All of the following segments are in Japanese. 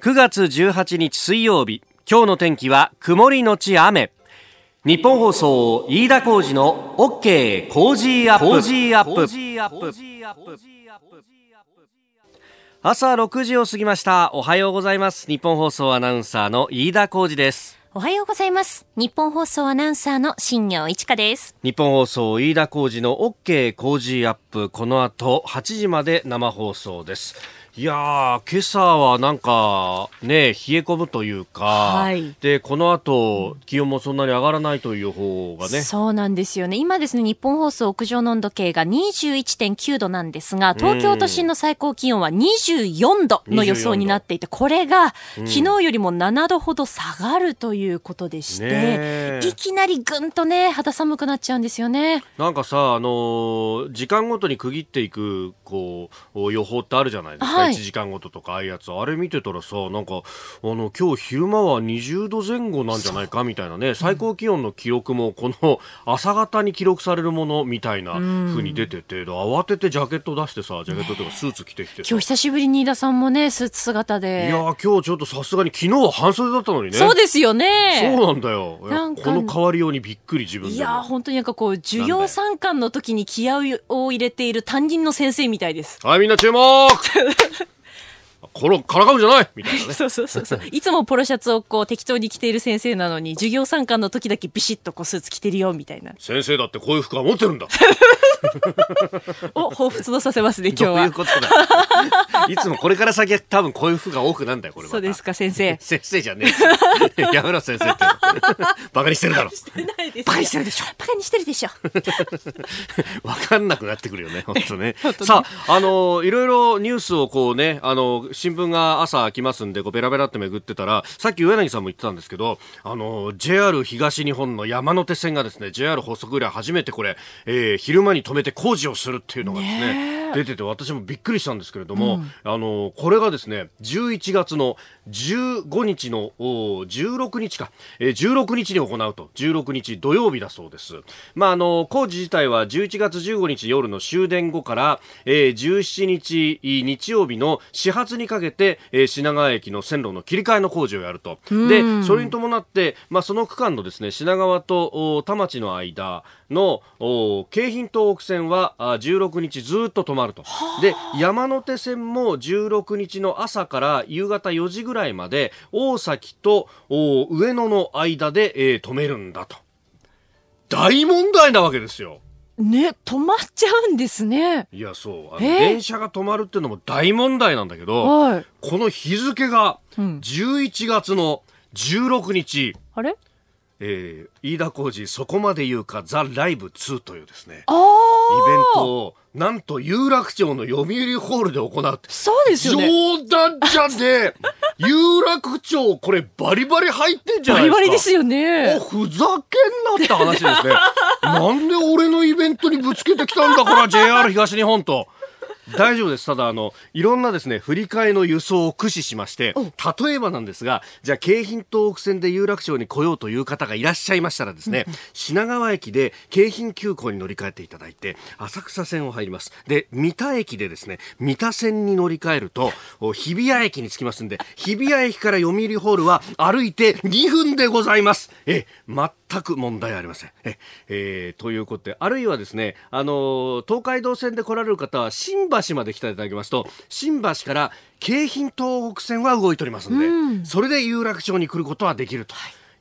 9月18日水曜日今日の天気は曇りのち雨。日本放送飯田浩二の OK コージーアップ。朝6時を過ぎました。おはようございます。ニッポン放送アナウンサーの飯田浩司です。おはようございます。日本放送アナウンサーの新行市佳です。日本放送飯田浩二の OK コージーアップ。この後8時まで生放送ですいやー、今朝はなんかね、冷え込むというか、はい、で、この後、気温もそんなに上がらないという方がね。そうなんですよね。今ですね、日本放送屋上の温度計が21.9度なんですが、東京都心の最高気温は24度の予想になっていて、これが昨日よりも7度ほど下がるということでして、いきなりぐんとね、肌寒くなっちゃうんですよね。なんかさ、あのー、時間ごとに区切っていく、こう、予報ってあるじゃないですか。はい。1時間ごととかああいうやつ。あれ見てたらさなんかあの今日昼間は20度前後なんじゃないかみたいなね最高気温の記録もこの 朝方に記録されるものみたいなふうに出てて、慌ててジャケット出してさジャケットとかスーツ着てきて今日久しぶりに飯田さんもねスーツ姿で。いや今日ちょっとさすがに昨日は半袖だったのにね。そうですよね。そうなんだよ。なんかこの変わりようにびっくり自分いや本当になんかこう授業参観の時に気合を入れている担任の先生みたいです。はいみんな注目 このからかうんじゃないみたいなね。そうそうそうそう。いつもポロシャツをこう適当に着ている先生なのに、授業参観の時だけビシッとこうスーツ着てるよみたいな。先生だってこういう服は持ってるんだ。お、彷彿とさせますね、今日は。どういうことだ。いつもこれから先は多分こういう服が多くなんだよ、これは。そうですか、先生。先生じゃねえ。やめろ、先生って。バカにしてるだろ。ないです。バカにしてるでしょ。バカにしてるでしょ。わかんなくなってくるよね、本当ね。さあ、あの、いろいろニュースをこうね、あの、新聞が朝来ますんで、こうベラベラって巡ってたら、さっき上柳さんも言ってたんですけど、あの、JR 東日本の山手線がですね、JR 補足以来初めてこれ、えー、昼間に止めて工事をするっていうのがですね、出てて私もびっくりしたんですけれども、うん、あの、これがですね、11月の15日の、16日か、えー、16日に行うと、16日土曜日だそうです。まあ、あの、工事自体は11月15日夜の終電後から、えー、17日日曜日の始発にかけて、えー、品川駅の線路の切り替えの工事をやると。で、それに伴って、まあ、その区間のですね、品川と田町の間の京浜東北線は16日ずっと止まると。で、山手線も16日の朝から夕方4時ぐらいまで大崎と上野の間で、えー、止めるんだと。大問題なわけですよ。ね、止まっちゃうんですね。いや、そう。あの電車が止まるっていうのも大問題なんだけど、はい、この日付が11月の16日。うん、あれ？えー、飯田浩二そこまで言うかザ・ライブ2というですねイベントをなんと有楽町の読売ホールで行うってそうですよね。冗談じゃねえ。有楽町これバリバリ入ってんじゃないですか。バリバリですよね。ふざけんなって話ですね。なんで俺のイベントにぶつけてきたんだこれは。JR 東日本と大丈夫です。ただ、あの、いろんなですね、振り替えの輸送を駆使しまして、例えばなんですが、じゃあ、京浜東北線で有楽町に来ようという方がいらっしゃいましたらですね、品川駅で京浜急行に乗り換えていただいて、浅草線を入ります。で、三田駅でですね、三田線に乗り換えると、日比谷駅に着きますんで、日比谷駅から読売ホールは歩いて2分でございます。え、全く問題ありません。え、えー、ということで、あるいはですね、あの、東海道線で来られる方は、新橋まで来ていただきますと、新橋から京浜東北線は動いておりますんで、うん、それで有楽町に来ることはできると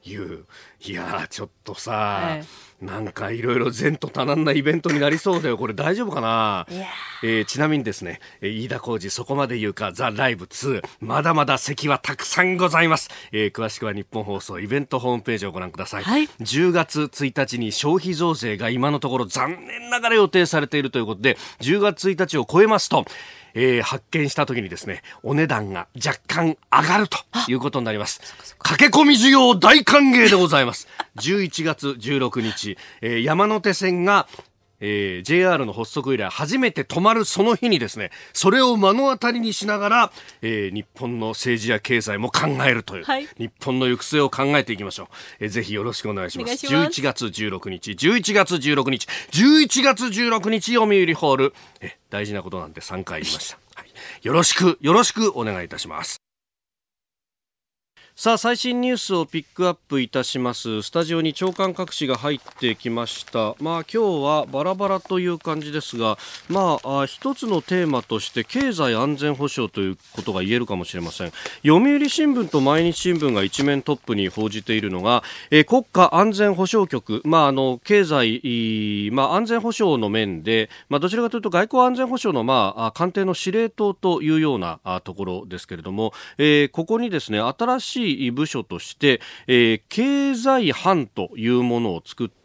いう。いやちょっとさ、はいなんかいろいろ前途多難なイベントになりそうだよ。これ大丈夫かな？えー、ちなみにですね、飯田浩二そこまで言うか、ザ・ライブ2、まだまだ席はたくさんございます。えー、詳しくは日本放送イベントホームページをご覧ください。はい、10月1日に消費増税が今のところ残念ながら予定されているということで、10月1日を超えますと、えー、発見した時にですね、お値段が若干上がるということになります。駆け込み需要大歓迎でございます。11月16日、えー、山手線がえー、JR の発足以来初めて止まるその日にですね、それを目の当たりにしながら、えー、日本の政治や経済も考えるという、はい、日本の行く末を考えていきましょう。えー、ぜひよろしくお願いします。ます11月16日、11月16日、11月16日読売ホール、え大事なことなんで3回言いました。はい、よろしく、よろしくお願いいたします。さあ最新ニュースをピックアップいたします。スタジオに長官各紙が入ってきました。まあ今日はバラバラという感じですがまあ一つのテーマとして経済安全保障ということが言えるかもしれません。読売新聞と毎日新聞が一面トップに報じているのが、え国家安全保障局。まああの経済まあ安全保障の面でまあどちらかというと外交安全保障のまあ官邸の司令塔というようなところですけれども、えー、ここにですね新しいい部署として、えー、経済班というものを作って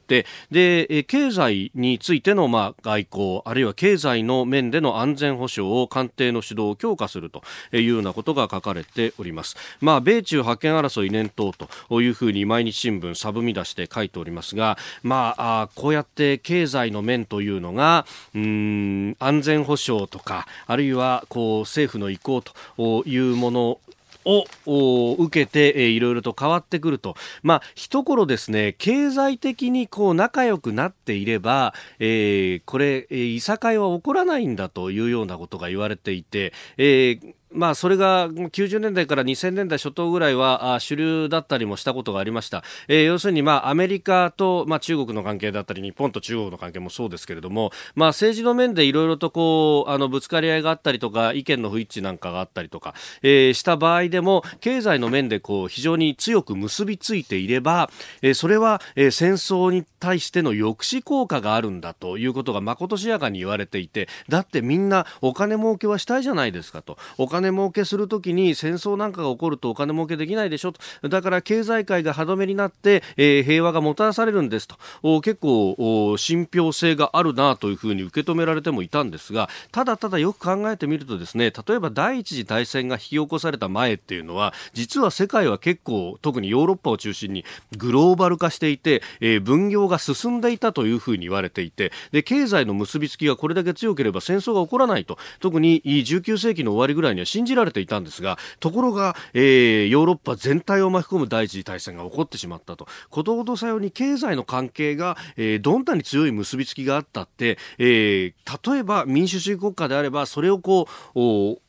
で経済についてのまあ外交あるいは経済の面での安全保障を官邸の主導を強化するというようなことが書かれております。まあ、米中覇権争い念頭というふうに毎日新聞サブ見出して書いておりますが、まあ、あこうやって経済の面というのがうん安全保障とかあるいはこう政府の意向というものを受けて、えー、いろいろと変わってくると。まあ、一頃ですね、経済的にこう仲良くなっていれば、えー、これ、えー、いさかいは起こらないんだというようなことが言われていて、えーまあ、それが90年代から2000年代初頭ぐらいは主流だったりもしたことがありました。えー、要するに、まあ、アメリカと、まあ、中国の関係だったり、日本と中国の関係もそうですけれども、まあ、政治の面でいろいろとこう、あの、ぶつかり合いがあったりとか、意見の不一致なんかがあったりとか、えー、した場合でも、経済の面でこう、非常に強く結びついていれば、えー、それは、え、戦争に対しての抑止効果があるんだということがまことしやかに言われていて、だってみんなお金儲けはしたいじゃないですかと。お金金儲けするときに戦争なんかが起こるとお金儲けできないでしょと。だから経済界が歯止めになって、えー、平和がもたらされるんですと。結構信憑性があるなというふうに受け止められてもいたんですがただただよく考えてみるとですね例えば第一次大戦が引き起こされた前っていうのは実は世界は結構特にヨーロッパを中心にグローバル化していて、えー、分業が進んでいたというふうに言われていてで経済の結びつきがこれだけ強ければ戦争が起こらないと。特に19世紀の終わりぐらいには信じられていたんですがところが、えー、ヨーロッパ全体を巻き込む第一次大戦が起こってしまったと。ことごとさように経済の関係が、えー、どんなに強い結びつきがあったって、えー、例えば民主主義国家であればそれをこう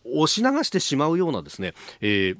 押し流してしまうようなですね、えー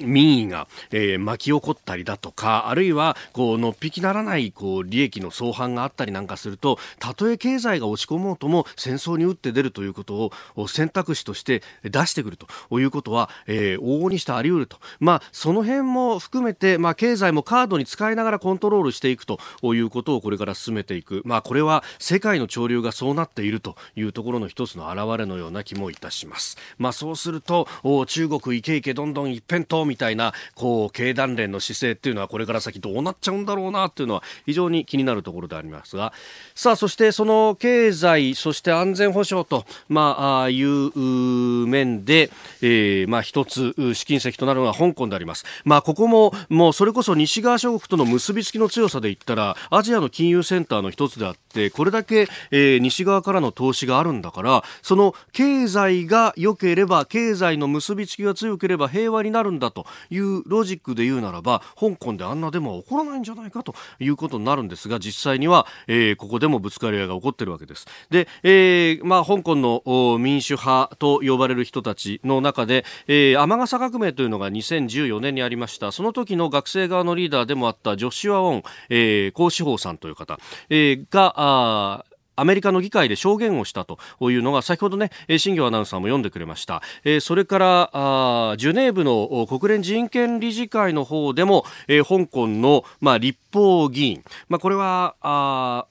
民意が、えー、巻き起こったりだとか、あるいは、こう、のっぴきならない、こう、利益の相反があったりなんかすると、たとえ経済が落ち込もうとも、戦争に打って出るということを選択肢として出してくるということは、えー、往々にしてあり得ると。まあ、その辺も含めて、まあ、経済もカードに使いながらコントロールしていくということをこれから進めていく。まあ、これは世界の潮流がそうなっているというところの一つの表れのような気もいたします。まあ、そうすると、中国イケイケどんどん一辺倒みたいな、こう、経団連の姿勢っていうのはこれから先どうなっちゃうんだろうなっていうのは非常に気になるところでありますが、さあ、そしてその経済、そして安全保障と、まあ、いう面で、えー、まあ一つ試金石となるのは香港であります。まあ、ここも、もうそれこそ西側諸国との結びつきの強さで言ったら、アジアの金融センターの一つであって、これだけ、えー、西側からの投資があるんだから、その経済が良ければ、経済の結びつきが強ければ平和になるんだというロジックで言うならば香港であんなデモは起こらないんじゃないかということになるんですが実際には、えー、ここでもぶつかり合いが起こっているわけです。で、えーまあ、香港の民主派と呼ばれる人たちの中で、えー、雨傘革命というのが2014年にありました。その時の学生側のリーダーでもあったジョシュア・オン、えー、高志宝さんという方、えー、があアメリカの議会で証言をしたというのが先ほどね新業アナウンサーも読んでくれました、えー、それからあジュネーブの国連人権理事会の方でも、えー、香港の、まあ、立法議員、まあ、これはあ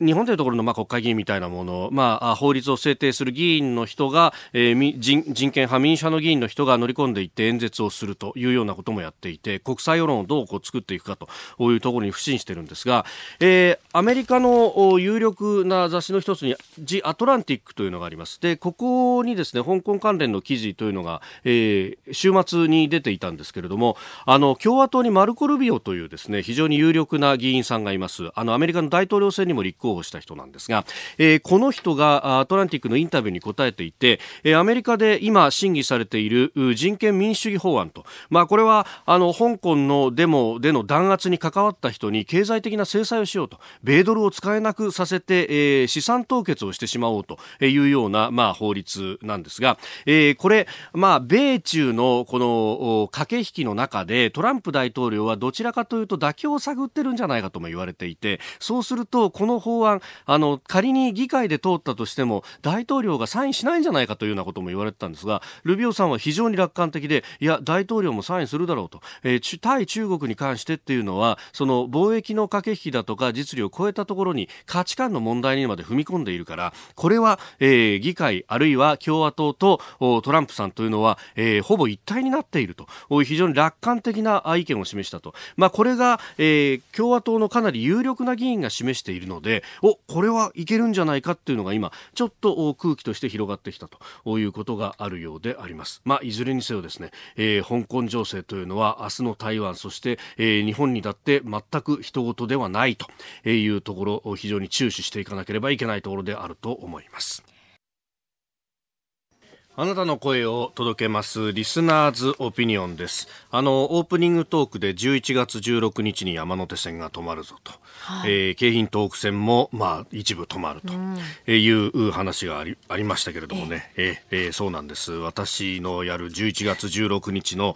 日本というところのまあ国会議員みたいなもの、まあ、法律を制定する議員の人が、えー、人人権派、民主派の議員の人が乗り込んでいって演説をするというようなこともやっていて国際世論をどうこう作っていくかというところに不信してるんですが、えー、アメリカの有力な雑誌の一つに「ジ・アトランティック」というのがあります。でここにですね香港関連の記事というのが、えー、週末に出ていたんですけれどもあの共和党にマルコ・ルビオというですね非常に有力な議員さんがいます。あのアメリカの大統領選にも立候候補した人なんですが、えー、この人がアトランティックのインタビューに答えていて、えー、アメリカで今審議されている人権民主主義法案と、まあ、これはあの香港のデモでの弾圧に関わった人に経済的な制裁をしようと。米ドルを使えなくさせて、えー、資産凍結をしてしまおうというような、まあ、法律なんですが、えー、これ、まあ、米中のこの駆け引きの中でトランプ大統領はどちらかというと妥協を探ってるんじゃないかとも言われていてそうするとこの法案あの仮に議会で通ったとしても大統領がサインしないんじゃないかというようなことも言われてたんですがルビオさんは非常に楽観的でいや大統領もサインするだろうと、えー、対中国に関してっていうのはその貿易の駆け引きだとか実利を超えたところに価値観の問題にまで踏み込んでいるからこれは、えー、議会あるいは共和党とトランプさんというのは、えー、ほぼ一体になっていると。非常に楽観的な意見を示したと、まあ、これが、えー、共和党のかなり有力な議員が示しているのでおこれはいけるんじゃないかっていうのが今ちょっと空気として広がってきたということがあるようであります、まあ、いずれにせよですね、えー、香港情勢というのは明日の台湾そして、えー、日本にだって全く人事ではないというところを非常に注視していかなければいけないところであると思います。あなたの声を届けますリスナーズオピニオンです。あの、オープニングトークで11月16日に山手線が止まるぞと。はい、えー、京浜東北線も、まあ、一部止まるという話がありありましたけれどもね。ええー、そうなんです。私のやる11月16日の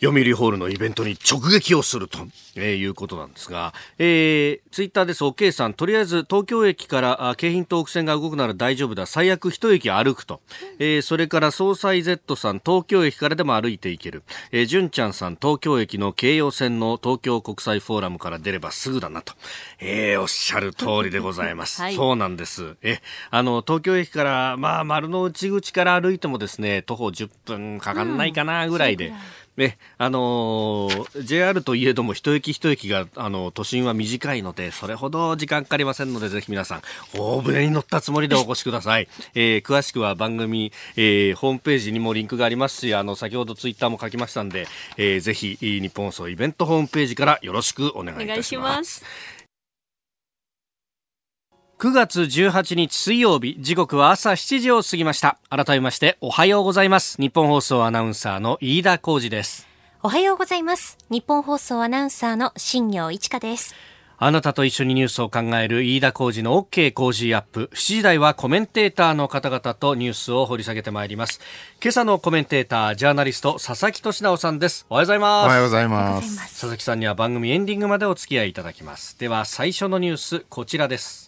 読売ホールのイベントに直撃をすると、えー、いうことなんですが、えー、ツイッターです、OK さん、とりあえず東京駅から京浜東北線が動くなら大丈夫だ、最悪一駅歩くと、えー、それから総裁 Z さん、東京駅からでも歩いていける、えー、純ちゃんさん、東京駅の京葉線の東京国際フォーラムから出ればすぐだなと、えー、おっしゃる通りでございます。はい、そうなんです。え、あの、東京駅から、まあ、丸の内口から歩いてもですね、徒歩10分かかんないかなぐらいで、うんね、あのー、JR といえども一駅一駅が、あの、都心は短いので、それほど時間かかりませんので、ぜひ皆さん、大船に乗ったつもりでお越しください。えー、詳しくは番組、えー、ホームページにもリンクがありますし、あの、先ほどツイッターも書きましたんで、えー、ぜひ、日本放送イベントホームページからよろしくお願いいたします。9月18日水曜日時刻は朝7時を過ぎました改めましておはようございます日本放送アナウンサーの飯田浩二ですおはようございます日本放送アナウンサーの新業一華ですあなたと一緒にニュースを考える飯田浩二の OK 工事アップ。7時台はコメンテーターの方々とニュースを掘り下げてまいります。今朝のコメンテーター、ジャーナリスト、佐々木俊直さんです。おはようございます。おはようございます。佐々木さんには番組エンディングまでお付き合いいただきます。では最初のニュース、こちらです。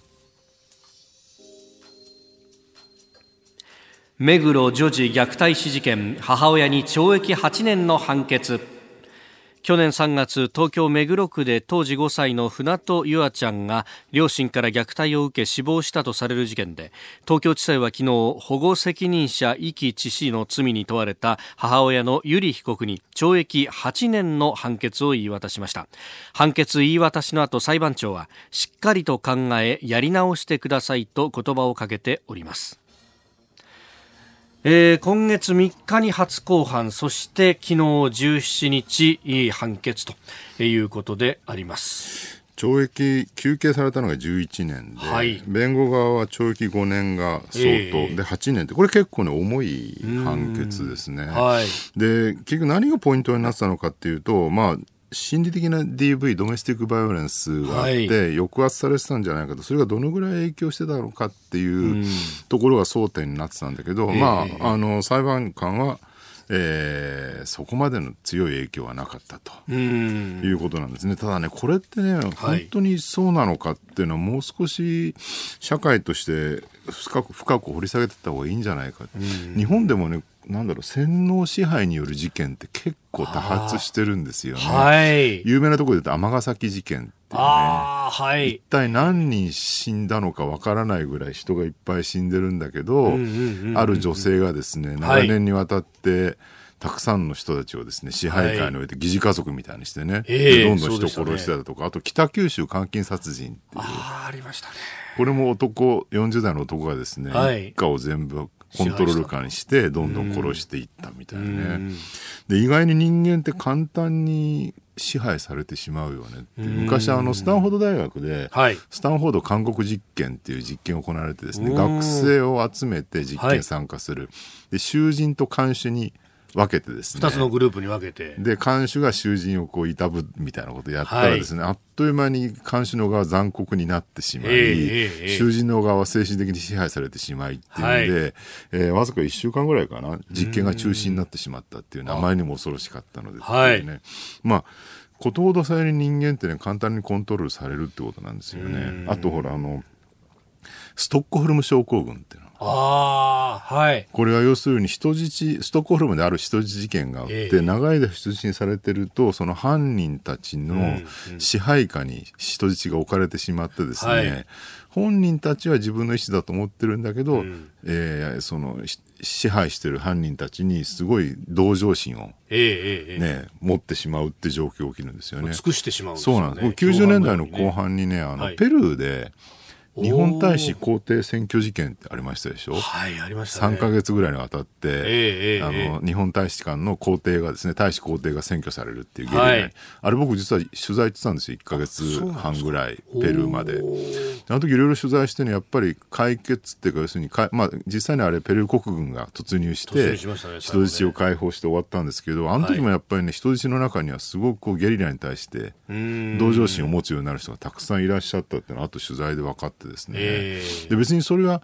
目黒女児虐待死事件母親に懲役8年の判決。去年3月東京目黒区で当時5歳の船戸優愛ちゃんが両親から虐待を受け死亡したとされる事件で東京地裁は昨日保護責任者遺棄致死の罪に問われた母親の由里被告に懲役8年の判決を言い渡しました。判決言い渡しの後裁判長はしっかりと考えやり直してくださいと言葉をかけております。えー、今月3日に初公判そして昨日17日判決ということであります。懲役求刑されたのが11年で、はい、弁護側は懲役5年が相当、えー、で8年ってこれ結構ね重い判決ですね、はい、で結局何がポイントになってたのかっていうとまあ心理的な DV ドメスティックバイオレンスがあって、はい、抑圧されてたんじゃないかと。それがどのぐらい影響してたのかっていうところが争点になってたんだけど、まああの裁判官はえー、そこまでの強い影響はなかったということなんですね。ただね、これってね、本当にそうなのかっていうのは、もう少し社会として深く深く掘り下げていった方がいいんじゃないか。日本でもね、なんだろう洗脳支配による事件って結構多発してるんですよね。はい、有名なところで言うと尼崎事件っていうね、はい、一体何人死んだのかわからないぐらい人がいっぱい死んでるんだけど、ある女性がですね長年にわたって、はいたくさんの人たちをですね、支配下において疑似家族みたいにしてね、はい、どんどん人殺してたとか、ね、あと北九州監禁殺人っていう。ああ、ありましたね。これも男、40代の男がですね、はい、一家を全部コントロール下にしてどんどん殺していったみたいなね。で意外に人間って簡単に支配されてしまうよねって。昔あのスタンフォード大学で、はい、スタンフォード韓国実験っていう実験を行われてですね学生を集めて実験参加する、はい、で囚人と看守に分けてですね。2つのグループに分けて。で看守が囚人をこういたぶみたいなことをやったらですね、はい、あっという間に看守の側は残酷になってしまい、えーえー、囚人の側は精神的に支配されてしまいっていうので、はい、えー、わずか1週間ぐらいかな実験が中止になってしまったっていう名前にも恐ろしかったので、ね、まあことほどさえに人間ってね簡単にコントロールされるってことなんですよね。あとほらあのストックホルム症候群っていうのああ、はい。これは要するに人質、ストックホルムである人質事件があって、えー、長い間人質にされてると、その犯人たちの支配下に人質が置かれてしまってですね、はい、本人たちは自分の意思だと思ってるんだけど、うん、えー、その支配してる犯人たちにすごい同情心を、ね、えー、持ってしまうって状況が起きるんですよね。尽くしてしまうんですよね。そうなんです。90年代の後半にね、あの、はい、ペルーで、日本大使公邸選挙事件ってありましたでしょ？はいありました、ね、3か月ぐらいにわたって、えー、あの日本大使館の公邸がですね大使公邸が占拠されるっていうゲリラ、はい、あれ僕実は取材行ってたんですよ。1か月半ぐらいペルーまで。あの時いろいろ取材してねやっぱり解決っていうか要するにか、まあ、実際にあれペルー国軍が突入して、ね、人質を解放して終わったんですけどあの時もやっぱりね人質の中にはすごくこうゲリラに対して同情心を持つようになる人がたくさんいらっしゃったっていうのはあと取材で分かってですね、えー、で別にそれは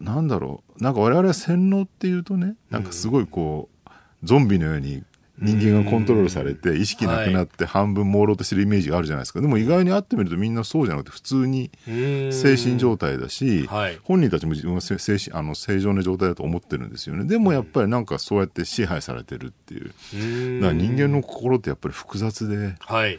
なんだろう。なんか我々は洗脳っていうとねなんかすごいこう、ゾンビのように人間がコントロールされて意識なくなって半分朦朧としてるイメージがあるじゃないですか、でも意外に会ってみるとみんなそうじゃなくて普通に精神状態だし、本人たちも自分は精神あの正常な状態だと思ってるんですよね。でもやっぱりなんかそうやって支配されてるっていう。だから人間の心ってやっぱり複雑で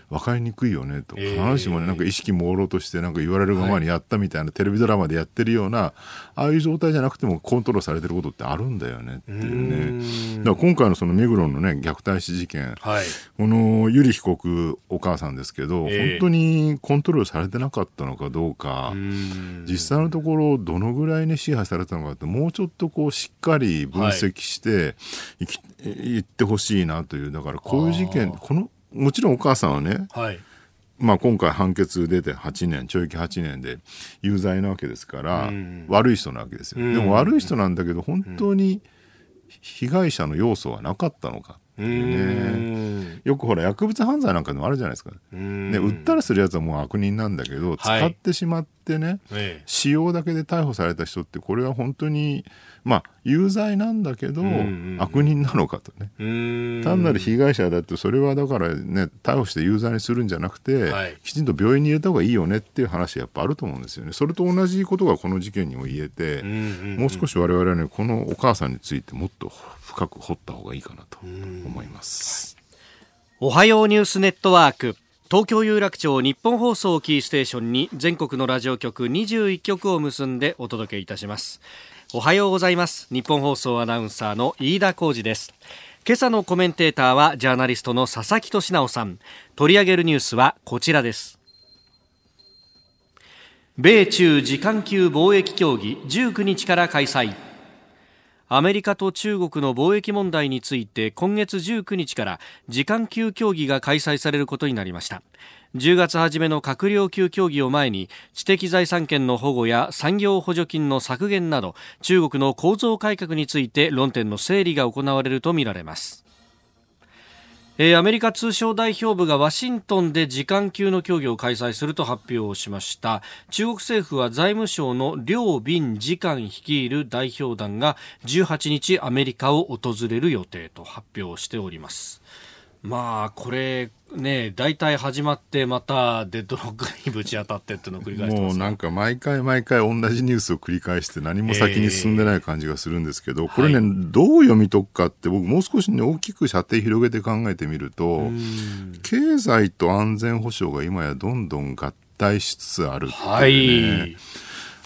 分かりにくいよねと、必ずしもねなんか意識朦朧としてなんか言われるがまにやったみたいなテレビドラマでやってるようなああいう状態じゃなくてもコントロールされてることってあるんだよねっていうね。だから今回のその目黒のね虐待死事件、はい、このゆり被告お母さんですけど、えー、本当にコントロールされてなかったのかどうか。実際のところどのぐらいに支配されたのかってもうちょっとこうしっかり分析してい。き、はい、いってほしいなというだからこういう事件このもちろんお母さんはね、はい。まあ、今回判決出て8年懲役8年で有罪なわけですから、悪い人なわけですよ、でも悪い人なんだけど本当に被害者の要素はなかったのかねよくほら薬物犯罪なんかでもあるじゃないですか、ね、売ったらするやつはもう悪人なんだけど、使ってしまってね、使用だけで逮捕された人ってこれは本当にまあ有罪なんだけど、悪人なのかとね。単なる被害者だってそれはだからね逮捕して有罪にするんじゃなくて、はい、きちんと病院に入れた方がいいよねっていう話やっぱあると思うんですよね。それと同じことがこの事件にも言えて、もう少し我々はねこのお母さんについてもっと深く掘った方がいいかなと思います。おはようニュースネットワーク。東京有楽町日本放送キーステーションに全国のラジオ局21局を結んでお届けいたしますおはようございます。日本放送アナウンサーの飯田浩二です。今朝のコメンテーターはジャーナリストの佐々木俊直さん。取り上げるニュースはこちらです。米中時間級貿易協議19日から開催。アメリカと中国の貿易問題について今月19日から時間級協議が開催されることになりました。10月初めの閣僚級協議を前に知的財産権の保護や産業補助金の削減など中国の構造改革について論点の整理が行われるとみられます。え、アメリカ通商代表部がワシントンで時間級の協議を開催すると発表しました。中国政府は財務省の両便次官率いる代表団が18日アメリカを訪れる予定と発表しております。まあこれね大体始まってまたデッドロックにぶち当たってっていうのを繰り返してもうなんか毎回毎回同じニュースを繰り返して何も先に進んでない感じがするんですけど、えー、これね、はい、どう読み解くかって僕もう少しね大きく射程広げて考えてみると経済と安全保障が今やどんどん合体しつつあるっていうね、はい。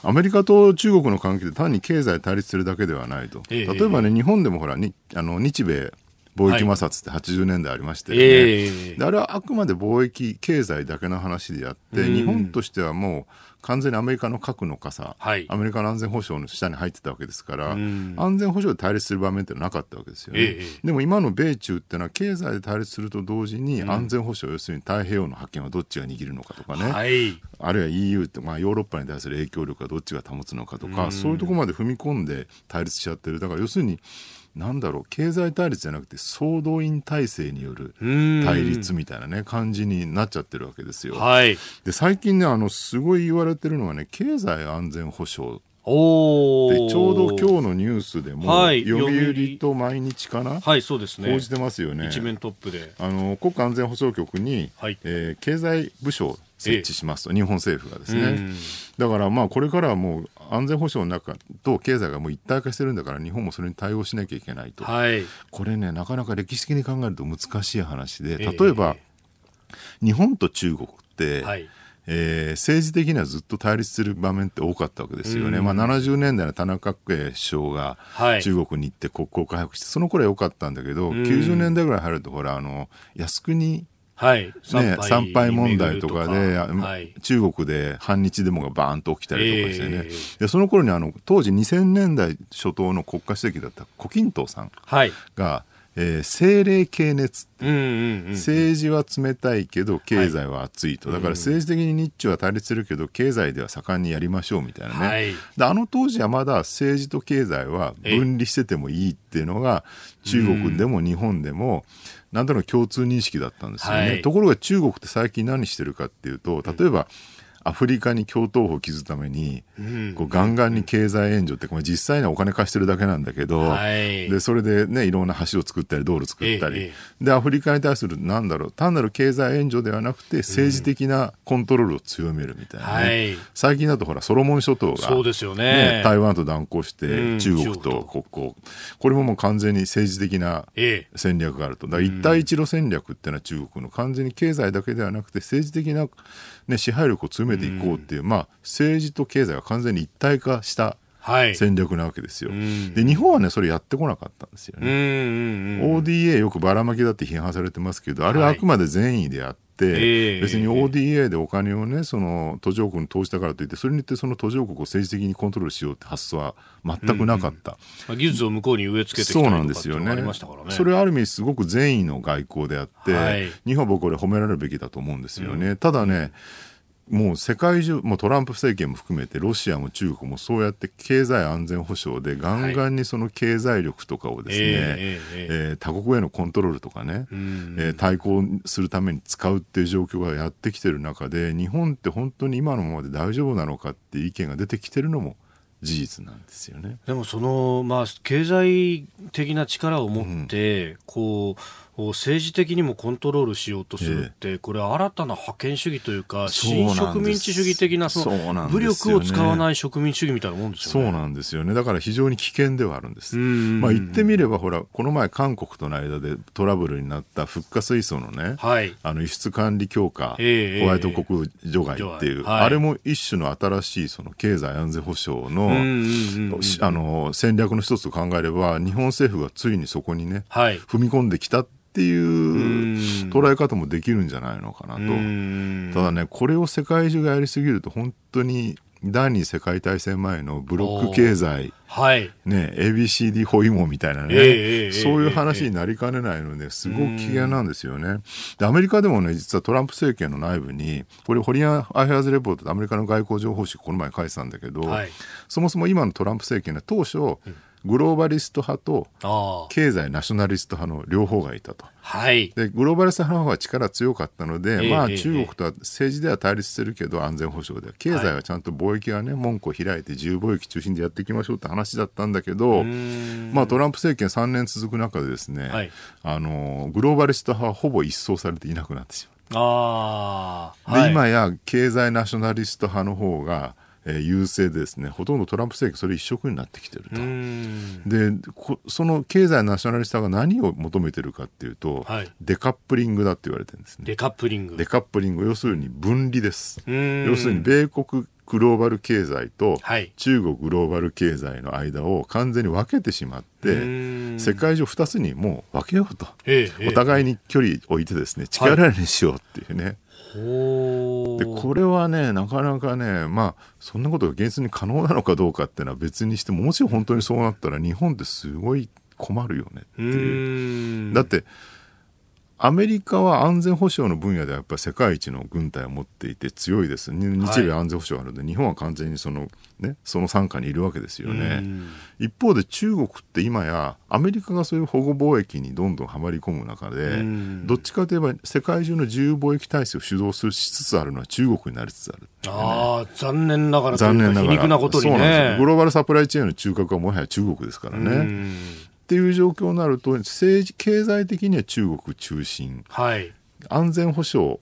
アメリカと中国の関係で単に経済対立するだけではないと、えー、例えばね、日本でもほらにあの日米貿易摩擦って80年代ありましたよね、はいえ。ー、あれはあくまで貿易経済だけの話であって、日本としてはもう完全にアメリカの核の傘、はい、アメリカの安全保障の下に入ってたわけですから、安全保障で対立する場面ってなかったわけですよね、えー、でも今の米中っていうのは経済で対立すると同時に安全保障、要するに太平洋の覇権はどっちが握るのかとかね、はい、あるいは EU って、まあ、ヨーロッパに対する影響力はどっちが保つのかとか、そういうところまで踏み込んで対立しちゃってる。だから要するになんだろう経済対立じゃなくて総動員体制による対立みたいなね感じになっちゃってるわけですよ。はい、で最近ねあのすごい言われてるのはね経済安全保障。おでちょうど今日のニュースでも、はい、読売と毎日かな、はいそうですね、報じてますよね。一面トップで。あの国家安全保障局に、はい。えー、経済部署設置しますと、日本政府がですね、だからまあこれからはもう安全保障の中と経済がもう一体化してるんだから日本もそれに対応しなきゃいけないと、はい、これねなかなか歴史的に考えると難しい話で例えば、日本と中国って、はい。えー、政治的にはずっと対立する場面って多かったわけですよね、まあ、70年代の田中角栄首相が中国に行って国交回復して、その頃は良かったんだけど、90年代ぐらい入ると、ほら、あの靖国はい、ね、参拝問題とかで、はい、中国で反日デモがバーンと起きたりとかしてね、えー、でその頃にあの当時2000年代初頭の国家主席だった胡錦涛さんが、はいえー、政令系熱、う。んうんうん、政治は冷たいけど経済は熱いと、はい、だから政治的に日中は対立するけど経済では盛んにやりましょうみたいなね、はい、であの当時はまだ政治と経済は分離しててもいいっていうのが中国でも日本でも、うんなんだろう共通認識だったんですよね、はい、ところが中国って最近何してるかっていうと例えば、アフリカに共闘法を築くために、こうガンガンに経済援助って、実際にはお金貸してるだけなんだけど、はい、でそれでねいろんな橋を作ったり道路作ったり、ええ、でアフリカに対するなんだろう単なる経済援助ではなくて政治的なコントロールを強めるみたいな最近だとほらソロモン諸島が、そうですよね。台湾と断交して中国と国交、これももう完全に政治的な戦略があると、だから一帯一路戦略っていうのは中国の完全に経済だけではなくて政治的なね、支配力を強めていこうっていう、うん、まあ、政治と経済が完全に一体化した戦略なわけですよ、はい、で日本はねそれやってこなかったんですよね、ODA よくばらまきだって批判されてますけどあれはあくまで善意であって、別に ODA でお金をねその途上国に投じたからといってそれによってその途上国を政治的にコントロールしようって発想は全くなかった、うんうん、技術を向こうに植え付けてきたそうなんですよね、ね、それはある意味すごく善意の外交であって、はい、日本は僕これ褒められるべきだと思うんですよね、うん、ただねもう世界中、もうトランプ政権も含めて、ロシアも中国もそうやって経済安全保障で、ガンガンにその経済力とかをですね、はい、えー、えー、他国へのコントロールとかね、えー、対抗するために使うっていう状況がやってきてる中で、日本って本当に今のままで大丈夫なのかっていう意見が出てきてるのも事実なんですよね。でもその、まあ、経済的な力を持って、うん、こう、政治的にもコントロールしようとするって、えこれ新たな覇権主義というか、新植民地主義的なその武力を使わない植民地主義みたいなもんですよね。そうなんですよね。だから非常に危険ではあるんです。まあ言ってみれば、ほら、この前韓国との間でトラブルになったフッ化水素のね、はい、あの輸出管理強化、えホワイト国除外っていう、はい、あれも一種の新しいその経済安全保障の、あの戦略の一つと考えれば、日本政府がついにそこにね、はい、踏み込んできたっていう捉え方もできるんじゃないのかなと。ただね、これを世界中がやりすぎると本当に第二次世界大戦前のブロック経済、はい、ね、ABCD 包囲網みたいなね、えー、そういう話になりかねないのですごく危険なんですよね。で、アメリカでもね、実はトランプ政権の内部に、これ、ホリアン・アフェアズ・レポートでアメリカの外交情報誌この前書いてたんだけど、はい、そもそも今のトランプ政権は当初、うんグローバリスト派と経済ナショナリスト派の両方がいたと。はい、でグローバリスト派の方が力強かったので、えー、まあ、中国とは政治では対立してるけど安全保障では経済はちゃんと貿易がね門戸を開いて自由貿易中心でやっていきましょうって話だったんだけど、まあ、トランプ政権3年続く中でですね、はい、あのグローバリスト派はほぼ一掃されていなくなってしまう。あ。で、はい、今や経済ナショナリスト派の方がえー、優勢でですねほとんどトランプ政権それ一色になってきてると。でその経済ナショナリストが何を求めてるかっていうと、はい、デカップリングだって言われてるんですね。デカップリング。デカップリング要するに分離です。要するに米国グローバル経済と中国グローバル経済の間を完全に分けてしまって、世界中2つにもう分けようと、お互いに距離を置いてですね力にしようっていうね、はいでこれはねなかなかねまあそんなことが現実に可能なのかどうかっていうのは別にしてももし本当にそうなったら日本ってすごい困るよねっていう。だってアメリカは安全保障の分野ではやっぱり世界一の軍隊を持っていて強いです。日米安全保障があるので、はい、日本は完全にその,、ね、その傘下にいるわけですよね。一方で中国って今やアメリカがそういう保護貿易にどんどんはまり込む中で、どっちかといえば世界中の自由貿易体制を主導しつつあるのは中国になりつつある、ね、ああ、残念ながら残念ながら。皮肉なことにね。グローバルサプライチェーンの中核はもはや中国ですからね。っていう状況になると政治経済的には中国中心、はい、安全保障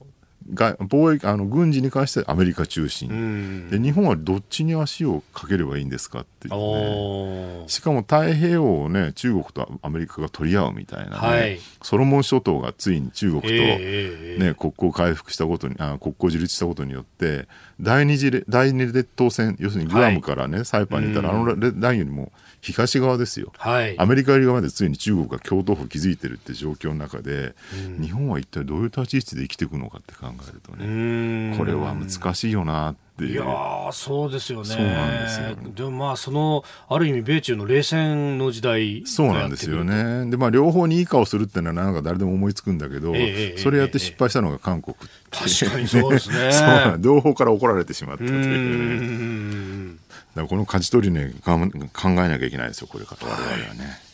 が貿易あの軍事に関してアメリカ中心、で日本はどっちに足をかければいいんですかっていうね。しかも太平洋をね中国とアメリカが取り合うみたいなね、はい、ソロモン諸島がついに中国とね、えー、国交回復したことにあ国交樹立したことによって第二次第二列島線要するにグアムからね、はい、サイパンにいたら、あのラインよりも東側ですよ、はい、アメリカ寄り側までついに中国が共同府を築いてるって状況の中で、うん、日本は一体どういう立ち位置で生きていくのかって考えるとねこれは難しいよなっていやそうですよね。そうなんですよ。でもまあ、その、ある意味、米中の冷戦の時代そうなんですよね。で、まあ、両方にいい顔するっていうのは、なんか誰でも思いつくんだけど、えー、それやって失敗したのが韓国、確かにそうですね。そう両方から怒られてしまったというね。だからこの舵取りね、考えなきゃいけないですよ、これから我々はね。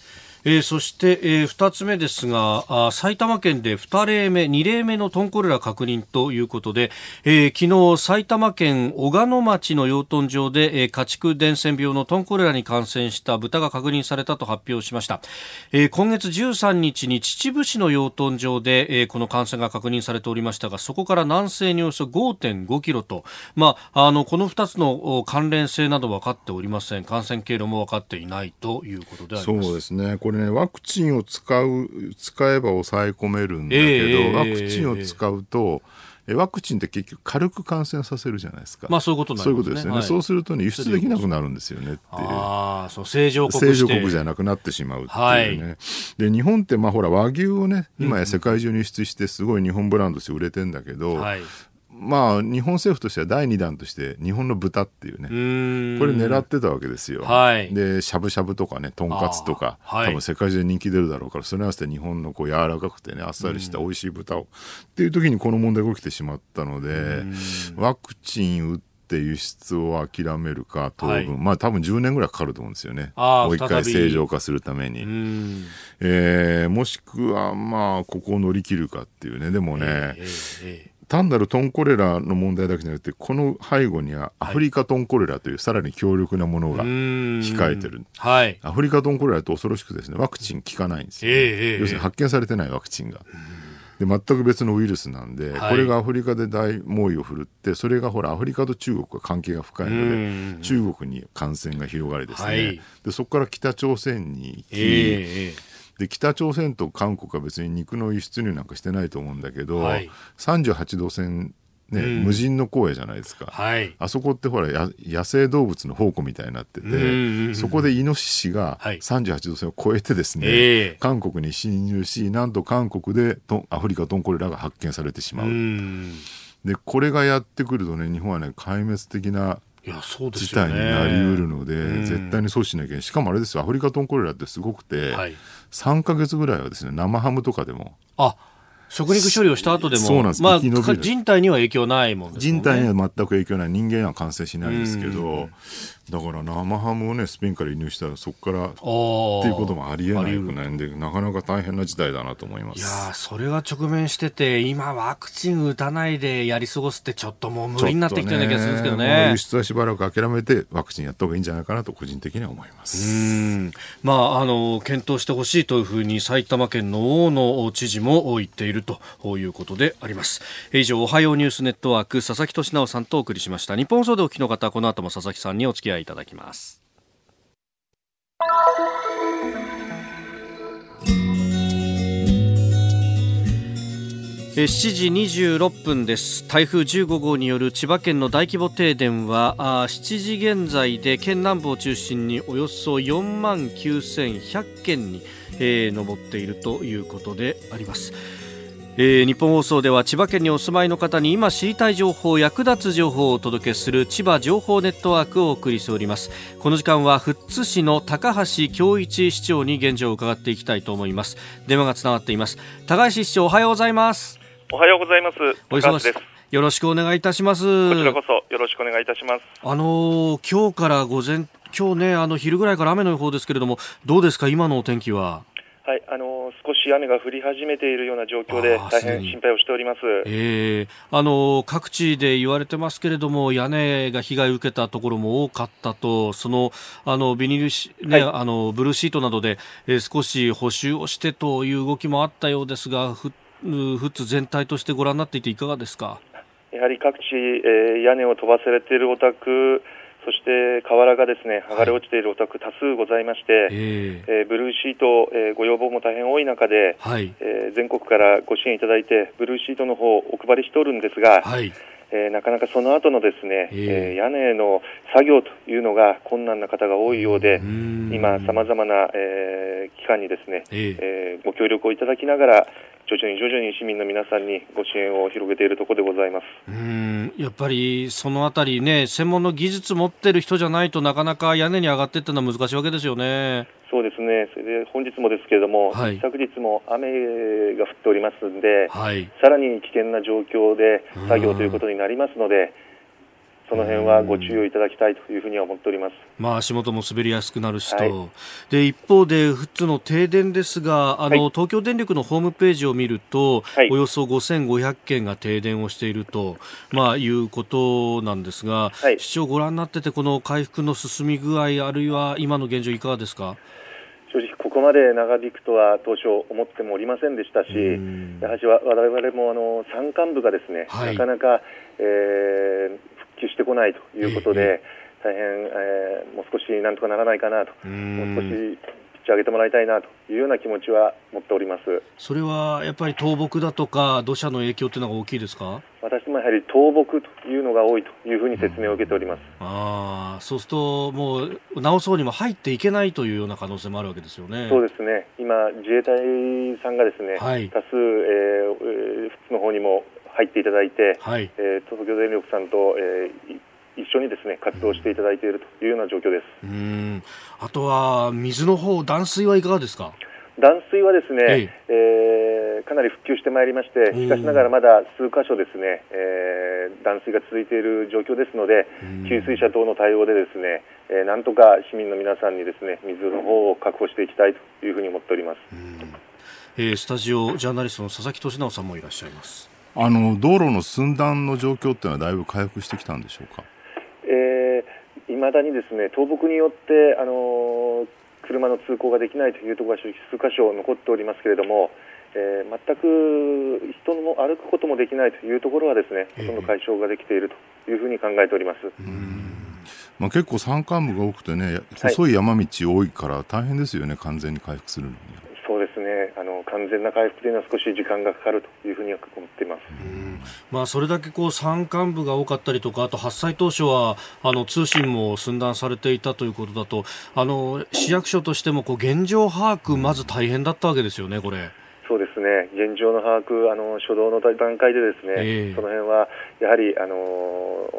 えー、そして、えー、2つ目ですがあ埼玉県で2例目2例目のトンコレラ確認ということで、えー、昨日埼玉県小鹿野町の養豚場で、えー、家畜伝染病のトンコレラに感染した豚が確認されたと発表しました、えー、今月13日に秩父市の養豚場で、えー、この感染が確認されておりましたがそこから南西におよそ5.5キロと、まあ、あのこの2つの関連性など分かっておりません。感染経路も分かっていないということであります。そうですね。これね、ワクチンを使う、使えば抑え込めるんだけど、えー、ワクチンを使うと、えワクチンって結局軽く感染させるじゃないですか。まあそういうことなんですね。そういうことですよね。はい、そうするとね、輸出できなくなるんですよねっていう。ああ、そう、正常国正常国じゃなくなってしまうっていうね。はい、で、日本ってまあほら和牛をね、今や世界中に輸出してすごい日本ブランドとして売れてんだけど、はい、まあ、日本政府としては第2弾として日本の豚っていうねこれ狙ってたわけですよ、はい、でしゃぶしゃぶとかねとんかつとか、はい、多分世界中で人気出るだろうからそれに合わせて日本のこう柔らかくてねあっさりした美味しい豚をっていう時にこの問題が起きてしまったのでワクチン打って輸出を諦めるか当分、はい、まあ多分10年ぐらいかかると思うんですよね。もう一回正常化するために、えー、もしくはまあここを乗り切るかっていうね。でもね、えーえー単なるトンコレラの問題だけじゃなくてこの背後にはアフリカトンコレラというさらに強力なものが控えてる、はい、アフリカトンコレラと恐ろしくですねワクチン効かないんですよ、ね、えー、要するに発見されてないワクチンが。で全く別のウイルスなんで、はい、これがアフリカで大猛威を振るってそれがほらアフリカと中国は関係が深いので中国に感染が広がりですね、はい、でそこから北朝鮮に行き、えーで北朝鮮と韓国は別に肉の輸出入なんかしてないと思うんだけど、はい、38度線ね、うん、無人の荒野じゃないですか、はい、あそこってほら野生動物の宝庫みたいになってて、そこでイノシシが38度線を越えてですね、はい韓国に侵入しなんと韓国でアフリカトンコレラが発見されてしまう、うん、でこれがやってくるとね日本はね壊滅的な事態になりうるので、絶対に阻止しなきゃいけない。しかもあれですよアフリカトンコレラってすごくて、はい、3か月ぐらいはですね生ハムとかでも。あ食肉処理をした後でも、そうなんです、まあ、人体には影響ないもん、ね、人体には全く影響ない、人間は感染しないんですけど、だから生ハムをねスペインから輸入したらそこからっていうこともありえないくないんでなかなか大変な事態だなと思います。いやそれが直面してて今ワクチン打たないでやり過ごすってちょっともう無理になってきてるような気がするんですけどね。輸出はしばらく諦めてワクチンやった方がいいんじゃないかなと個人的には思います。まああの検討してほしいというふうに埼玉県の大野知事も言っているということであります。以上おはようニュースネットワーク佐々木俊直さんとお送りしました。日本総でお聞きの方この後も佐々木さんにお付き合いいただきます7時26分です台風15号による千葉県の大規模停電は7時現在で県南部を中心におよそ4万9100件に、えー、上っているということであります。えー、日本放送では千葉県にお住まいの方に今知りたい情報役立つ情報をお届けする千葉情報ネットワークをお送りしておりますこの時間は富津市の高橋恭一市長に現状を伺っていきたいと思います電話がつながっています高橋市長おはようございますおはようございます。お忙しです。よろしくお願いいたします。こちらこそよろしくお願いいたします。あのー、今日から午前、今日ね、あの昼ぐらいから雨の予報ですけれども、どうですか、今のお天気は？はい、あのー、少し雨が降り始めているような状況で、大変心配をしております。ええー、あのー、各地で言われてますけれども、屋根が被害を受けたところも多かったと、その、あの、ビニールし、ね、はい、あの、ブルーシートなどで、えー、少し補修をしてという動きもあったようですが、降っ富津全体としてご覧になっていていかがですか？やはり各地、えー、屋根を飛ばされているお宅そして瓦がですね剥がれ落ちているお宅、多数ございまして、えー、えー、ブルーシート、えー、ご要望も大変多い中で、はい、えー、全国からご支援いただいて、ブルーシートの方お配りしておるんですが、はい、えー、なかなかその後のですね、えー、屋根の作業というのが困難な方が多いようで、今、さまざまな、えー、機関にですね、えご協力をいただきながら、徐々に徐々に市民の皆さんにご支援を広げているところでございます。うんやっぱりそのあたりね、専門の技術持ってる人じゃないとなかなか屋根に上がっていったのは難しいわけですよね。そうですね、それで本日もですけれども、はい、昨日も雨が降っておりますので、はい、さらに危険な状況で作業ということになりますので、その辺はご注意をいただきたいというふうには思っております。まあ足元も滑りやすくなるしと、はい、で一方で普通の停電ですが、あの、はい、東京電力のホームページを見ると、はい、およそ5500件が停電をしていると、まあいうことなんですが、市長ご覧になっててこの回復の進み具合あるいは今の現状いかがですか？正直ここまで長引くとは当初思ってもおりませんでしたし、やはり我々もあの山間部がですね、なかなか、えー及してこないということで、大変、えー、もう少しなんとかならないかなと、もう少しピッチ上げてもらいたいなというような気持ちは持っております。それはやっぱり倒木だとか、土砂の影響というのが大きいですか？私もやはり倒木というのが多いというふうに説明を受けております、あそうすると、もう直そうにも入っていけないというような可能性もあるわけですよね。そうですね、今、自衛隊さんがですね、はい、多数、えー、普通の方にも入っていただいて、はい、えー、東京電力さんと、えー、一緒にですね活動していただいているというような状況です。うん。あとは水の方断水はいかがですか？断水はですね、えー、かなり復旧してまいりまして、しかしながらまだ数箇所ですね、えー、断水が続いている状況ですので、給水車等の対応でですね、えー、なんとか市民の皆さんにですね水の方を確保していきたいというふうに思っております。えー、スタジオジャーナリストの佐々木俊直さんもいらっしゃいます。あの道路の寸断の状況っていうのはだいぶ回復してきたんでしょうか？えー、未だにですね倒木によってあの車の通行ができないというところが数箇所残っておりますけれども、えー、全く人も歩くこともできないというところはですね、ほとんど解消ができているというふうに考えております。まあ、結構山間部が多くてね、細い山道多いから大変ですよね、完全に回復するのに。そうですねあの完全な回復というのは少し時間がかかるというふうには思っています、まあ、それだけこう山間部が多かったりとかあと発災当初はあの通信も寸断されていたということだとあの市役所としてもこう現状把握まず大変だったわけですよね、これ。そうですね。現状の把握、あの初動の段階でですね、えー、その辺はやはりあの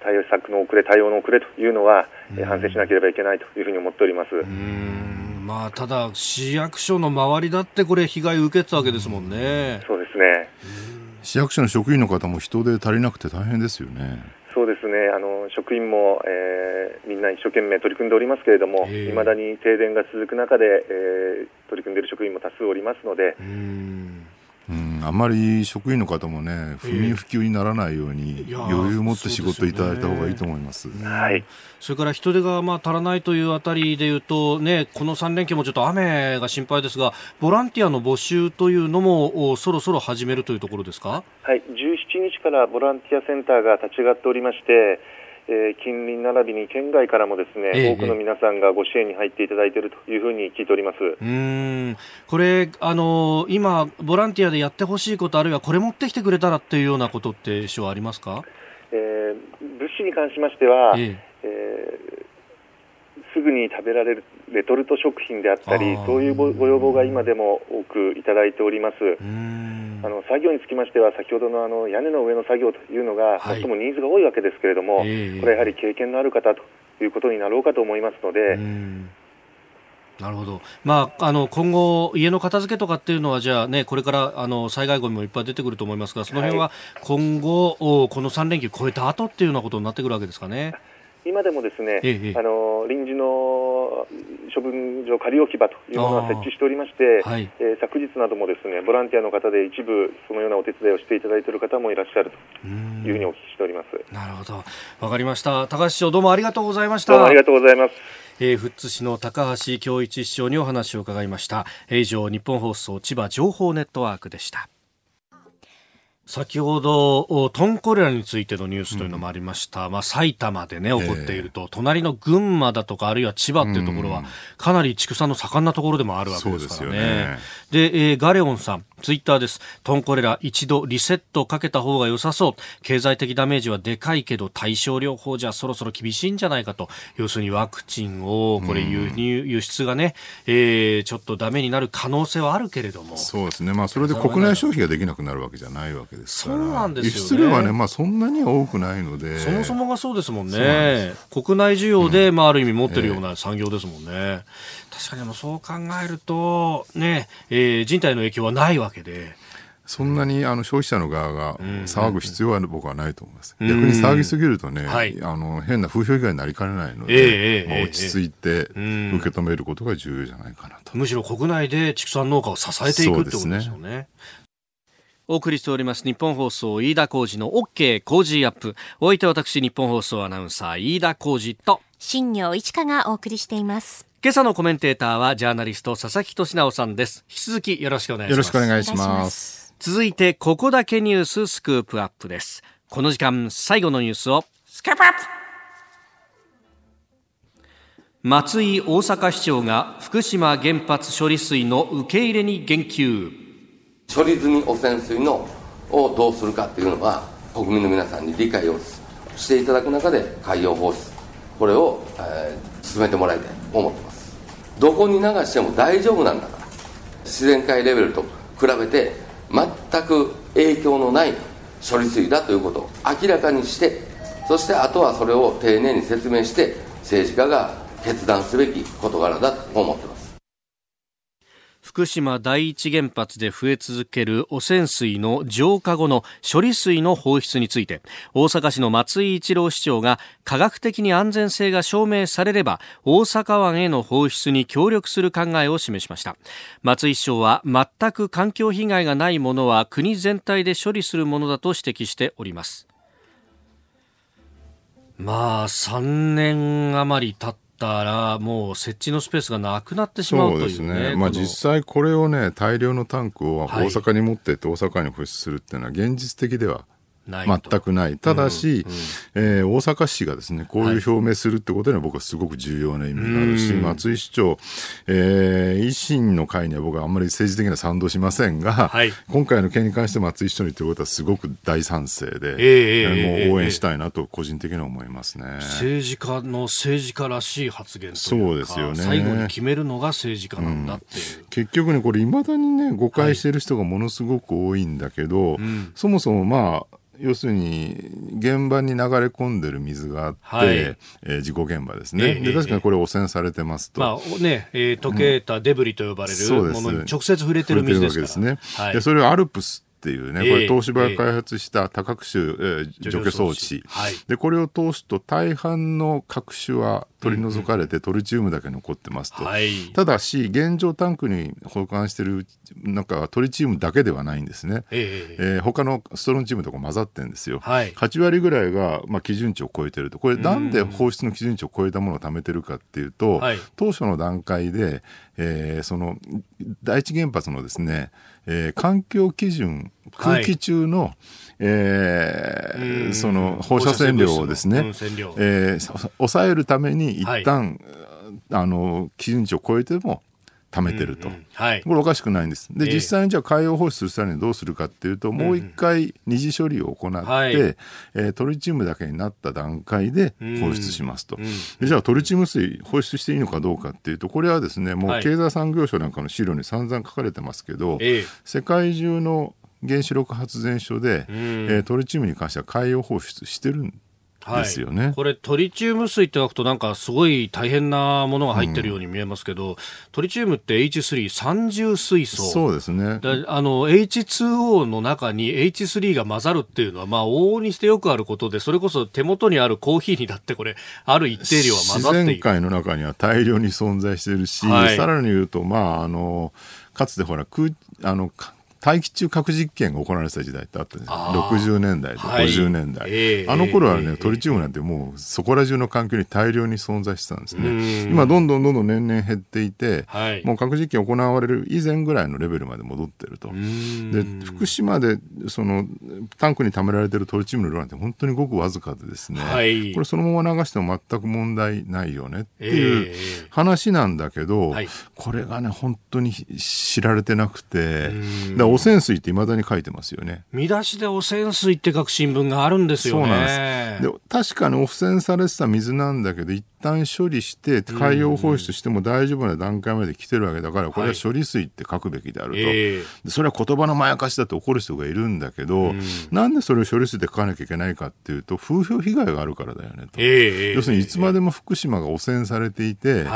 対策の遅れ、対応の遅れというのは、反省しなければいけないというふうに思っております。まあ、ただ、市役所の周りだってこれ、被害を受けてたわけですもんね。そうですね。市役所の職員の方も人で足りなくて大変ですよね。そうですね。あの職員も、えー、みんな一生懸命取り組んでおりますけれども、いまだに停電が続く中で、えー、取り組んでいる職員も多数おりますので。うん、あんまり職員の方もね、不眠不休にならないように、余裕を持って仕事いただいた方がいいと思います。すね、はい。それから人手がまあ足らないというあたりでいうと、ね、この3連休もちょっと雨が心配ですが、ボランティアの募集というのもそろそろ始めるというところですか？はい、17日からボランティアセンターが立ち上がっておりまして。えー、近隣並びに県外からもですね、えー、多くの皆さんがご支援に入っていただいているというふうに聞いております。うん。これ、あのー、今、ボランティアでやってほしいこと、あるいはこれ持ってきてくれたらっていうようなことって、師匠、ありますか、えー、物資に関しましては、えー、えー、すぐに食べられるレトルト食品であったり、そういうご要望が今でも多くいただいております。あの作業につきましては、先ほどのあの屋根の上の作業というのが、最もニーズが多いわけですけれども、はい、これはやはり経験のある方ということになろうかと思いますので。なるほど、まあ、あの今後、家の片付けとかっていうのは、じゃあね、これからあの災害ごみもいっぱい出てくると思いますが、その辺は今後、はい、この3連休超えた後っていうようなことになってくるわけですかね。今でもですね、ええ、あの臨時の処分場仮置き場というものは設置しておりまして、はい、えー、昨日などもですねボランティアの方で一部そのようなお手伝いをしていただいている方もいらっしゃるというふうにお聞きしております。なるほど、わかりました。高橋市長どうもありがとうございました。ありがとうございます。えー、富津市の高橋恭一市長にお話を伺いました。以上日本放送千葉情報ネットワークでした。先ほど、トンコレラについてのニュースというのもありました。うん、まあ、埼玉でね、起こっていると、えー、隣の群馬だとか、あるいは千葉っていうところは、かなり畜産の盛んなところでもあるわけですからね。で、ね、えー、ガレオンさん、ツイッターです。トンコレラ一度リセットかけた方が良さそう。経済的ダメージはでかいけど、対症療法じゃそろそろ厳しいんじゃないかと。要するにワクチンを、これ輸入、輸出がね、えー、ちょっとダメになる可能性はあるけれども。そうですね。まあ、それで国内消費ができなくなるわけじゃないわけですから。そうなんですよ、ね、輸出量はね、まあ、そんなには多くないので。そもそもがそうですもんね。国内需要で、まあ、ある意味持ってるような産業ですもんね。えー、確かにもそう考えると、ね、えー、人体の影響はないわけで。そんなにあの消費者の側が騒ぐ必要は僕はないと思います。逆に騒ぎすぎるとね、あの変な風評被害になりかねないので、まあ、落ち着いて受け止めることが重要じゃないかなと。むしろ国内で畜産農家を支えていくってことですよね。お送りしております日本放送飯田浩二の OK 工事アップ。お相手私日本放送アナウンサー飯田浩二と新業一華がお送りしています。今朝のコメンテーターはジャーナリスト佐々木俊直さんです。引き続きよろしくお願いします。よろしくお願いします。続いてここだけニューススクープアップです。この時間最後のニュースをスクープアップ松井大阪市長が福島原発処理水の受け入れに言及。処理済み汚染水のをどうするかっていうのは国民の皆さんに理解をしていただく中で海洋放出これを、えー、進めてもらいたいと思ってます。どこに流しても大丈夫なんだから自然界レベルと比べて全く影響のない処理水だということを明らかにしてそしてあとはそれを丁寧に説明して政治家が決断すべき事柄だと思ってます。福島第一原発で増え続ける汚染水の浄化後の処理水の放出について大阪市の松井一郎市長が科学的に安全性が証明されれば大阪湾への放出に協力する考えを示しました。松井市長は全く環境被害がないものは国全体で処理するものだと指摘しております。まあ3年余り経ったら、もう設置のスペースがなくなってしまうという、ね、そうですね、まあ、実際これをね、大量のタンクを大阪に持ってって大阪に放出するっていうのは、現実的では全くない。ただし、うんうん、えー、大阪市がですね、こういう表明するってことには僕はすごく重要な意味があるし、はい、松井市長、えー、維新の会には僕はあんまり政治的には賛同しませんが、はい、今回の件に関して松井市長に言ってることはすごく大賛成で、えー、もう応援したいなと個人的には思いますね。政治家の政治家らしい発言そうですよね。最後に決めるのが政治家なんだっていう。うん、結局ね、これ未だにね、誤解してる人がものすごく多いんだけど、はいそもそもまあ、要するに現場に流れ込んでる水があって、はい、えー、事故現場ですね、えー、で確かにこれ汚染されてますと、まあねえー、溶けたデブリと呼ばれるものに直接触れてる水ですから、ですね、はい、でそれをアルプスっていうね、これ東芝が開発した多角種、えー、除去装置、はい、でこれを通すと大半の角種は取り除かれてトリチウムだけ残ってますと、はい、ただし現状タンクに保管してる中トリチウムだけではないんですね、えー、えー、他のストロンチウムとか混ざってるんですよ、はい、8割ぐらいが、まあ、基準値を超えてると。これなんで放出の基準値を超えたものを貯めてるかっていうと、はい、当初の段階で、えー、その第一原発のですねえー、環境基準空気中の、はい、えー、その放射線量をですね、えー、抑えるために一旦、はい、あの基準値を超えても貯めてると、うんうんはい、これおかしくないんです。で、えー、実際にじゃあ海洋放出する際にどうするかっていうと、もう一回二次処理を行って、はい、えー、トリチウムだけになった段階で放出しますと、うんうん、じゃあトリチウム水放出していいのかどうかっていうと、これはですね、もう経済産業省なんかの資料に散々書かれてますけど、世界中の原子力発電所で、えー、トリチウムに関しては海洋放出してるんですよね、はい、これトリチウム水って書くとなんかすごい大変なものが入ってるように見えますけど、うん、トリチウムって H3 三重水素。そうですね。あの H2O の中に H3 が混ざるっていうのはまあ往々にしてよくあることでそれこそ手元にあるコーヒーにだってこれある一定量は混ざっている。自然界の中には大量に存在してるし、はい、さらに言うとまああのかつてほら空あの大気中核実験が行われてた時代ってあったんです60年代と50年代、はい。えー、あの頃はね、えー、トリチウムなんてもうそこら中の環境に大量に存在してたんですね。今どんどんどんどん年々減っていて、はい、もう核実験行われる以前ぐらいのレベルまで戻ってると。で福島でそのタンクに貯められてるトリチウムの量なんて本当にごくわずかでですね、はい、これそのまま流しても全く問題ないよねっていう話なんだけど、えー、これがね本当に知られてなくて。だ汚染水っていまだに書いてますよね。見出しで汚染水って書く新聞があるんですよね。そうなんです。で確かに汚染されてた水なんだけど、一旦処理して海洋放出しても大丈夫な段階まで来てるわけだから、これは処理水って書くべきであると。はいそれは言葉のまやかしだって怒る人がいるんだけど、なんでそれを処理水で書かなきゃいけないかっていうと、風評被害があるからだよねと。要するにいつまでも福島が汚染されていて、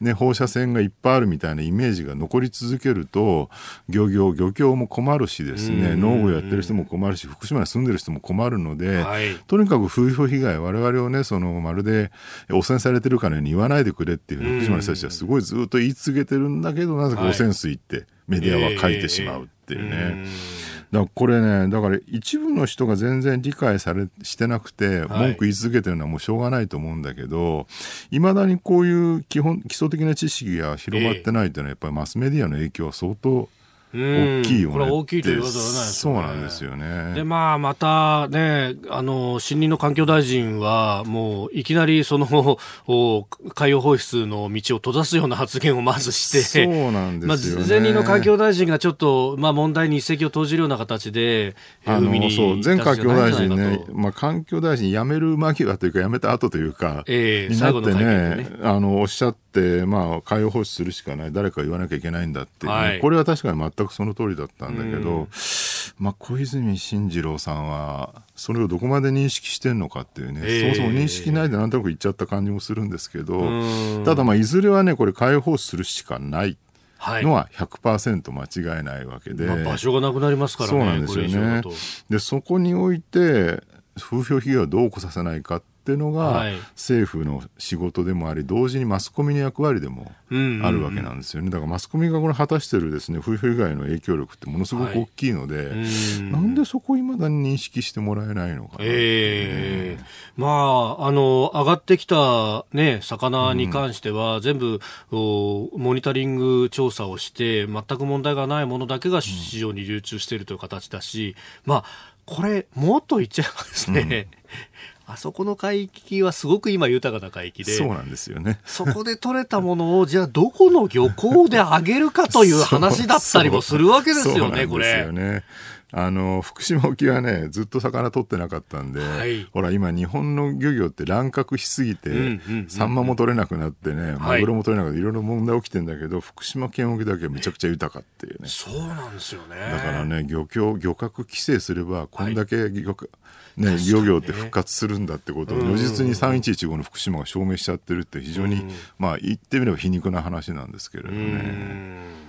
ね、放射線がいっぱいあるみたいなイメージが残り続けると、漁業、漁協も困るしですね、農業やってる人も困るし、福島に住んでる人も困るので、はい、とにかく風評被害、我々をね、そのまるで汚染されてるかのように言わないでくれっていう福島の人たちはすごいずっと言い続けてるんだけど、なぜか汚染水ってメディアは書いてしまうっていうね。だからこれね、だから一部の人が全然理解されしてなくて、文句言い続けてるのはもうしょうがないと思うんだけど、いまだにこういう基本、基礎的な知識が広まってないっていうのは、やっぱりマスメディアの影響は相当大きいよね。これは大きいということはないですね。そうなんですよね。で、まあ、またね、あの、森林の環境大臣は、もう、いきなり、その、海洋放出の道を閉ざすような発言をまずして、そうなんですよ、ね、前任の環境大臣がちょっと、まあ、問題に一石を投じるような形で、海にそう、前環境大臣ね、まあ、環境大臣辞める間際というか、辞めた後というか、えー、になってね、ね。あの、おっしゃって、まあ、海洋放出するしかない、誰か言わなきゃいけないんだっていう、ねはい、これは確かに全くその通りだったんだけど、まあ、小泉進次郎さんはそれをどこまで認識してるのかっていうね、えー、そもそも認識ないでなんとなく言っちゃった感じもするんですけど、ただまあいずれはねこれ開放するしかない。のは100%間違いないわけで、まあ、場所がなくなりますからね。そうなんですよね。でそこにおいて風評被害をどう起こさせないかっっていうのが、政府の仕事でもあり同時にマスコミの役割でもあるわけなんですよね、だからマスコミがこれ果たしてるですね夫婦以外の影響力ってものすごく大きいので、はい、なんでそこをいまだに認識してもらえないのかな、えー、まああの上がってきたね魚に関しては、全部モニタリング調査をして全く問題がないものだけが市場に流通しているという形だし、まあこれもっと言っちゃえばですね、あそこの海域はすごく今豊かな海域で。そうなんですよね。そこで取れたものを、じゃあどこの漁港であげるかという 話だったりもするわけですよね、これ。そうですよね。あの、福島沖はね、ずっと魚取ってなかったんで、はい、ほら、今日本の漁業って乱獲しすぎて、サンマも取れなくなってね、マグロも取れなくて、いろいろ問題起きてんだけど、福島県沖だけめちゃくちゃ豊かっていうね。そうなんですよね。だからね、漁協、漁獲規制すれば、こんだけ漁獲、はい、ね、漁業って復活するんだってことを、如実に3115の福島が証明しちゃってるって非常に、まあ言ってみれば皮肉な話なんですけれどね。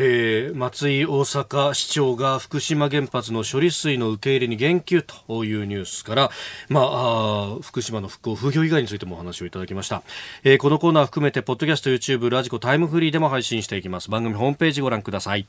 えー、松井大阪市長が福島原発の処理水の受け入れに言及というニュースから、まあ、あ福島の復興、風評以外についてもお話をいただきました、えー、このコーナー含めて、ポッドキャスト、YouTube、ラジコ、タイムフリーでも配信していきます。番組ホームページご覧ください。